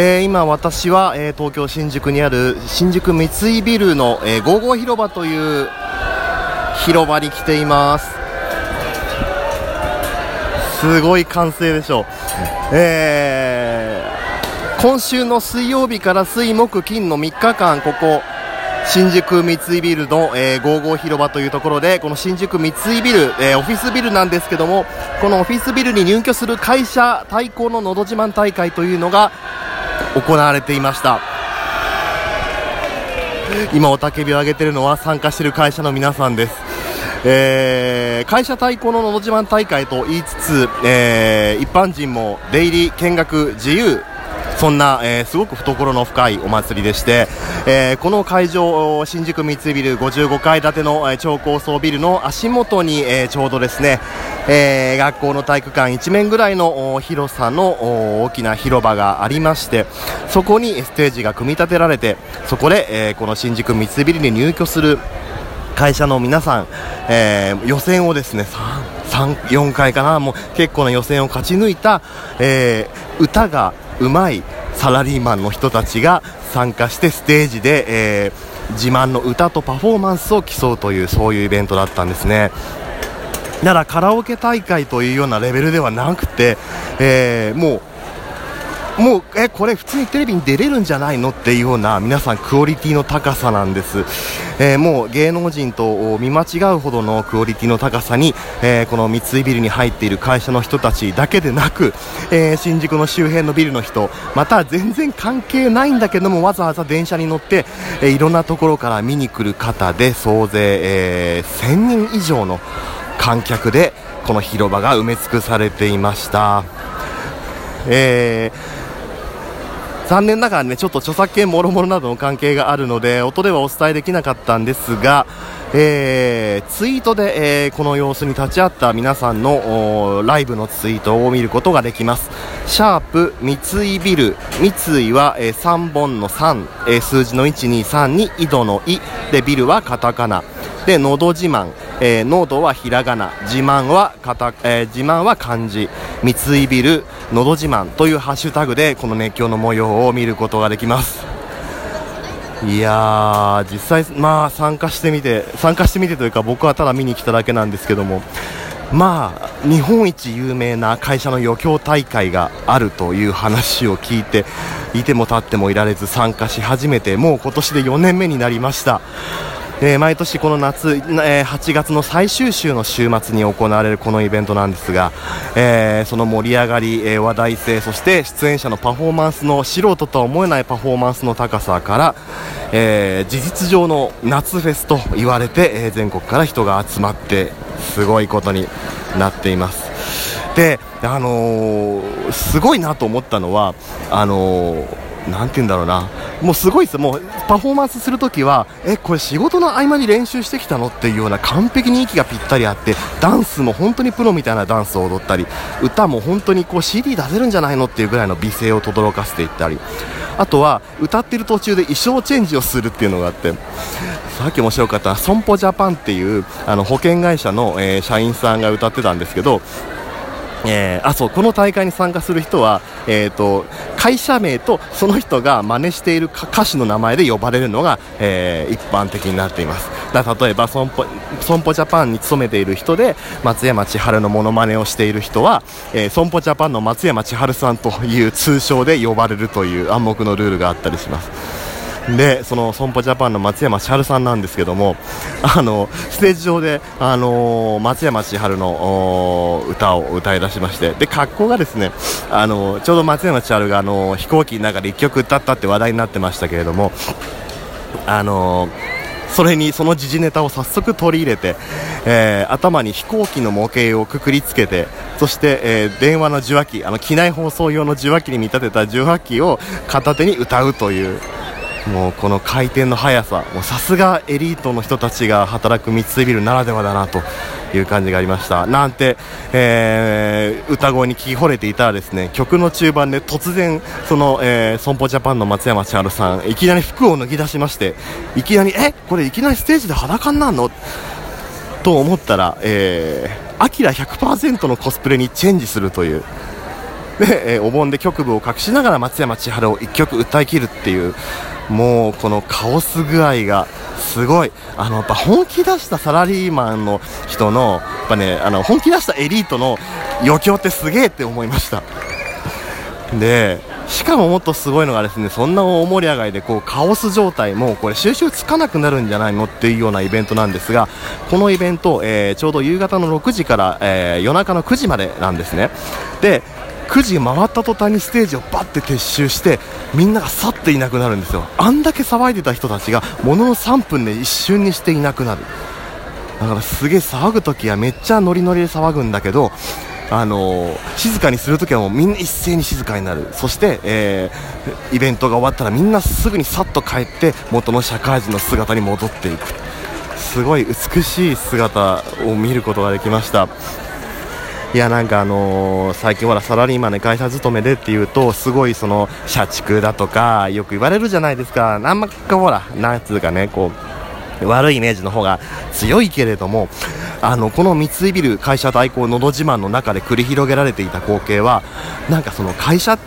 えー、今私は、えー、東京新宿にある新宿三井ビルの、えー、ゴーゴー広場という広場に来ています。すごい歓声でしょう、えー、今週の水曜日から水木金の3日間ここ新宿三井ビルの、えー、55広場というところでこの新宿三井ビル、えー、オフィスビルなんですけどもこのオフィスビルに入居する会社対抗ののど自慢大会というのが行われていました。今雄たけびを上げているのは参加している会社の皆さんです。えー、会社対抗ののど自慢大会と言いつつ、えー、一般人も出入り見学自由そんな、えー、すごく懐の深いお祭りでして、えー、この会場新宿三井ビル55階建ての、えー、超高層ビルの足元に、えー、ちょうどですね、えー、学校の体育館一面ぐらいの広さの大きな広場がありましてそこにステージが組み立てられてそこで、えー、この新宿三井ビルに入居する会社の皆さん、えー、予選をですね3、4回かな、もう結構な予選を勝ち抜いた、えー、歌がうまいサラリーマンの人たちが参加してステージで、えー、自慢の歌とパフォーマンスを競うというそういうイベントだったんですね。ならカラオケ大会というようなレベルではなくて、えー、もうもうえこれ普通にテレビに出れるんじゃないのっていうような皆さんクオリティの高さなんです、えー、もう芸能人と見間違うほどのクオリティの高さに、えー、この三井ビルに入っている会社の人たちだけでなく、えー、新宿の周辺のビルの人また全然関係ないんだけどもわざわざ電車に乗って、えいろんなところから見に来る方で総勢、え1000人以上の観客でこの広場が埋め尽くされていました。えー残念ながらねちょっと著作権もろもろなどの関係があるので音ではお伝えできなかったんですが、えー、ツイートで、えー、この様子に立ち会った皆さんのライブのツイートを見ることができます。シャープ三井ビル三井は、えー、3本の3、えー、数字の123に井戸の「い」でビルはカタカナ。でのど自慢、えー、濃度はひらがな。自慢はかた、えー、自慢は漢字。三井ビルのど自慢というハッシュタグでこの熱狂の模様を見ることができます。いやー実際まあ参加してみて参加してみてというか僕はただ見に来ただけなんですけども。まあ日本一有名な会社の余興大会があるという話を聞いていても立ってもいられず参加し始めてもう今年で4年目になりました。えー、毎年この夏、えー、8月の最終週の週末に行われるこのイベントなんですが、えー、その盛り上がり、え話題性そして出演者のパフォーマンスの素人とは思えないパフォーマンスの高さから、え事実上の夏フェスと言われて、え全国から人が集まってすごいことになっています。で、あのすごいなと思ったのはあのなんて言うんだろうな。もうすごいです、もうパフォーマンスするときは、え、これ仕事の合間に練習してきたのっていうような完璧に息がぴったりあって、ダンスも本当にプロみたいなダンスを踊ったり、歌も本当にこう CD 出せるんじゃないのっていうぐらいの美声を轟かせていったり、あとは歌ってる途中で衣装チェンジをするっていうのがあって、さっき面白かった損保ジャパンっていうあの保険会社の、えー、社員さんが歌ってたんですけど、えー、あそうこの大会に参加する人は、えーと、会社名とその人が真似している歌手の名前で呼ばれるのが、えー、一般的になっています。だ例えば損保損保ジャパンに勤めている人で松山千春のモノマネをしている人は、えー、損保ジャパンの松山千春さんという通称で呼ばれるという暗黙のルールがあったりします。でその損保ジャパンの松山千春さんなんですけどもあのステージ上で、あの松山千春の歌を歌い出しましてで格好がですね、あのちょうど松山千春が、あの飛行機の中で1曲歌ったって話題になってましたけれどもあのそれにその時事ネタを早速取り入れて、えー、頭に飛行機の模型をくくりつけてそして、えー、電話の受話器あの機内放送用の受話器に見立てた受話器を片手に歌うというもうこの回転の速ささすがエリートの人たちが働く三井ビルならではだなという感じがありました。なんて、えー、歌声に聞き惚れていたらですね曲の中盤で突然その、えー、損保ジャパンの松山千春さんいきなり服を脱ぎ出しましていきなりえこれいきなりステージで裸になるの？と思ったら、えー、アキラ100%のコスプレにチェンジするという。で、えー、お盆で局部を隠しながら松山千春を1曲歌い切るっていうもうこのカオス具合がすごい。あのやっぱ本気出したサラリーマンの人のやっぱねあの本気出したエリートの余興ってすげえって思いました。でしかももっとすごいのがですねそんな大盛り上がりでこうカオス状態もこれ収集つかなくなるんじゃないのっていうようなイベントなんですがこのイベント、えー、ちょうど夕方の6時から、えー、夜中の9時までなんですね。で9時回った途端にステージをバッて撤収してみんながさっていなくなるんですよ。あんだけ騒いでた人たちがものの3分で一瞬にしていなくなる。だからすげえ騒ぐときはめっちゃノリノリで騒ぐんだけどあの静かにするときはもうみんな一斉に静かになる。そして、えー、イベントが終わったらみんなすぐにさっと帰って元の社会人の姿に戻っていく。すごい美しい姿を見ることができました。いやなんかあのー、最近ほらサラリーマンで会社勤めでっていうとすごいその社畜だとかよく言われるじゃないですか。なんまかほらなんつうかねこう悪いイメージの方が強いけれどもあのこの三井ビル会社対抗のど自慢の中で繰り広げられていた光景はなんかその会社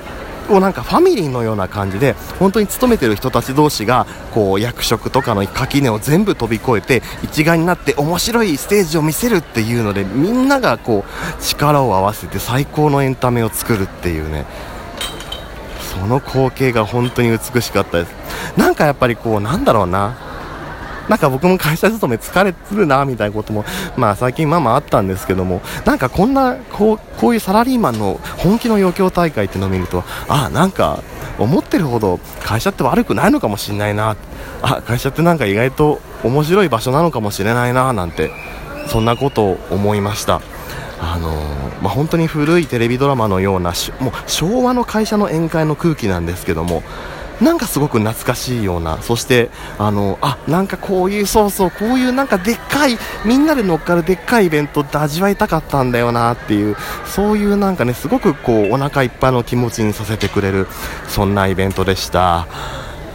をなんかファミリーのような感じで本当に勤めてる人たち同士がこう役職とかの垣根を全部飛び越えて一丸になって面白いステージを見せるっていうのでみんながこう力を合わせて最高のエンタメを作るっていうね。その光景が本当に美しかったです。なんかやっぱりこうなんだろうな。なんか僕も会社勤め疲れてるなみたいなことも、まあ、最近まあまああったんですけどもなんかこんなこうこういうサラリーマンの本気の余興大会っていうのを見るとああなんか思ってるほど会社って悪くないのかもしれないなあ会社ってなんか意外と面白い場所なのかもしれないななんてそんなことを思いました。あのー、まあ、本当に古いテレビドラマのようなもう昭和の会社の宴会の空気なんですけどもなんかすごく懐かしいようなそしてあのあなんかこういうそうそうこういうなんかでっかいみんなで乗っかるでっかいイベントって味わいたかったんだよなっていうそういうなんかねすごくこうお腹いっぱいの気持ちにさせてくれるそんなイベントでした。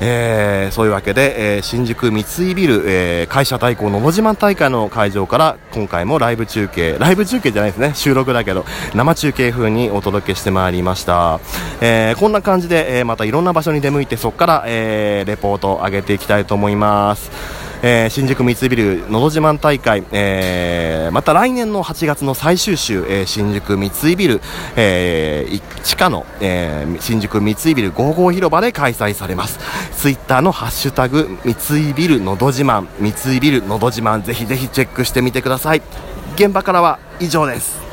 えー、そういうわけで、えー、新宿三井ビル、えー、会社対抗のの自慢大会の会場から今回もライブ中継ライブ中継じゃないですね収録だけど生中継風にお届けしてまいりました、えー、こんな感じで、え、またいろんな場所に出向いてそこから、え、レポートを上げていきたいと思います。えー、新宿三井ビルのど自慢大会、えー、また来年の8月の最終週、えー、新宿三井ビル、えー、地下の、えー、新宿三井ビル55広場で開催されます。ツイッターのハッシュタグ三井ビルのど自慢三井ビルのど自慢ぜひぜひチェックしてみてください。現場からは以上です。